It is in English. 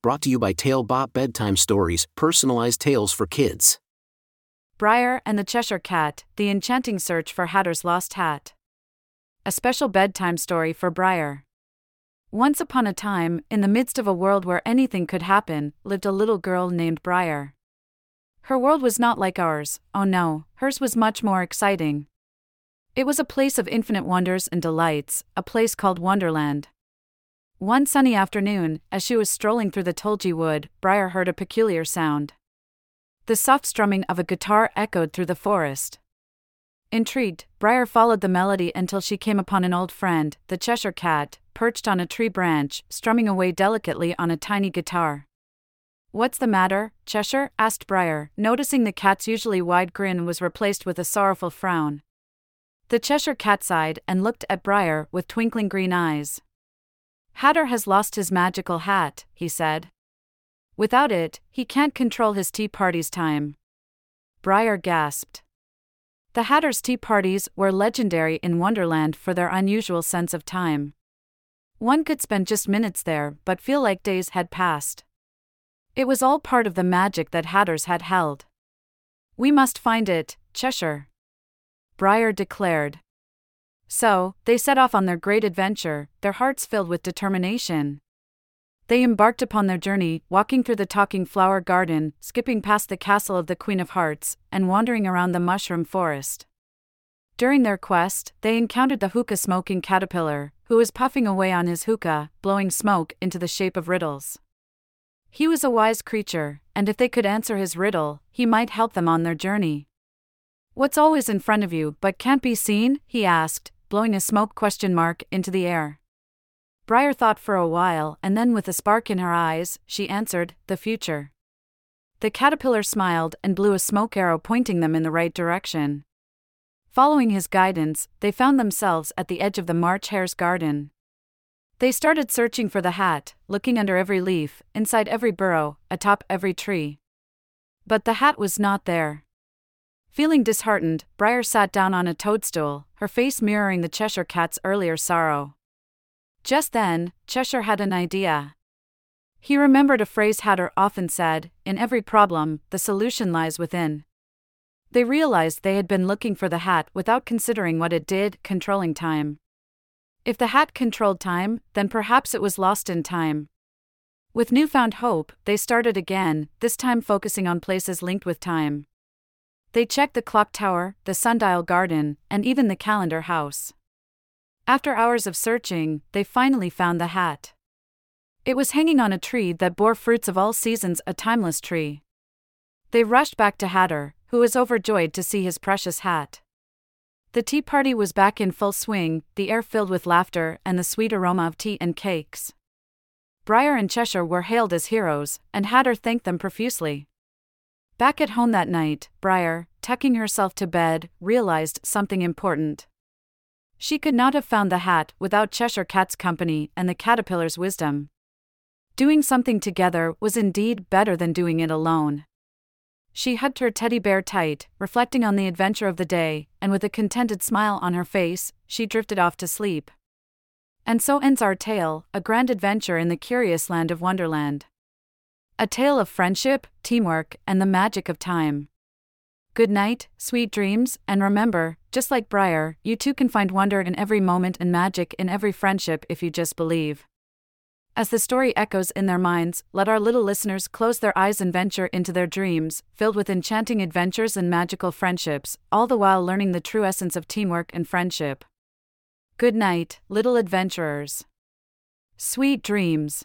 Brought to you by Talebot Bedtime Stories, personalized tales for kids. Briar and the Cheshire Cat The Enchanting Search for Hatter's Lost Hat. A special bedtime story for Briar. Once upon a time, in the midst of a world where anything could happen, lived a little girl named Briar. Her world was not like ours, oh no, hers was much more exciting. It was a place of infinite wonders and delights, a place called Wonderland. One sunny afternoon, as she was strolling through the tulgey wood, Briar heard a peculiar sound. The soft strumming of a guitar echoed through the forest. Intrigued, Briar followed the melody until she came upon an old friend, the Cheshire Cat, perched on a tree branch, strumming away delicately on a tiny guitar. What's the matter, Cheshire? asked Briar, noticing the cat's usually wide grin was replaced with a sorrowful frown. The Cheshire Cat sighed and looked at Briar with twinkling green eyes. Hatter has lost his magical hat, he said. Without it, he can't control his tea party's time. Briar gasped. The Hatter's tea parties were legendary in Wonderland for their unusual sense of time. One could spend just minutes there but feel like days had passed. It was all part of the magic that Hatters had held. We must find it, Cheshire. Briar declared. So, they set off on their great adventure, their hearts filled with determination. They embarked upon their journey, walking through the talking flower garden, skipping past the castle of the Queen of Hearts, and wandering around the mushroom forest. During their quest, they encountered the hookah smoking caterpillar, who was puffing away on his hookah, blowing smoke into the shape of riddles. He was a wise creature, and if they could answer his riddle, he might help them on their journey. What's always in front of you but can't be seen? he asked, blowing a smoke question mark into the air. Briar thought for a while, and then with a spark in her eyes, she answered, The future. The caterpillar smiled and blew a smoke arrow pointing them in the right direction. Following his guidance, they found themselves at the edge of the March Hare's garden. They started searching for the hat, looking under every leaf, inside every burrow, atop every tree. But the hat was not there. Feeling disheartened, Briar sat down on a toadstool, her face mirroring the Cheshire Cat's earlier sorrow. Just then, Cheshire had an idea. He remembered a phrase Hatter often said In every problem, the solution lies within. They realized they had been looking for the hat without considering what it did, controlling time. If the hat controlled time, then perhaps it was lost in time. With newfound hope, they started again, this time focusing on places linked with time. They checked the clock tower, the sundial garden, and even the calendar house. After hours of searching, they finally found the hat. It was hanging on a tree that bore fruits of all seasons, a timeless tree. They rushed back to Hatter, who was overjoyed to see his precious hat. The tea party was back in full swing, the air filled with laughter and the sweet aroma of tea and cakes. Briar and Cheshire were hailed as heroes, and Hatter thanked them profusely. Back at home that night, Briar, tucking herself to bed, realized something important. She could not have found the hat without Cheshire Cat's company and the caterpillar's wisdom. Doing something together was indeed better than doing it alone. She hugged her teddy bear tight, reflecting on the adventure of the day, and with a contented smile on her face, she drifted off to sleep. And so ends our tale, a grand adventure in the curious land of Wonderland. A tale of friendship, teamwork, and the magic of time. Good night, sweet dreams, and remember, just like Briar, you too can find wonder in every moment and magic in every friendship if you just believe. As the story echoes in their minds, let our little listeners close their eyes and venture into their dreams, filled with enchanting adventures and magical friendships, all the while learning the true essence of teamwork and friendship. Good night, little adventurers. Sweet dreams.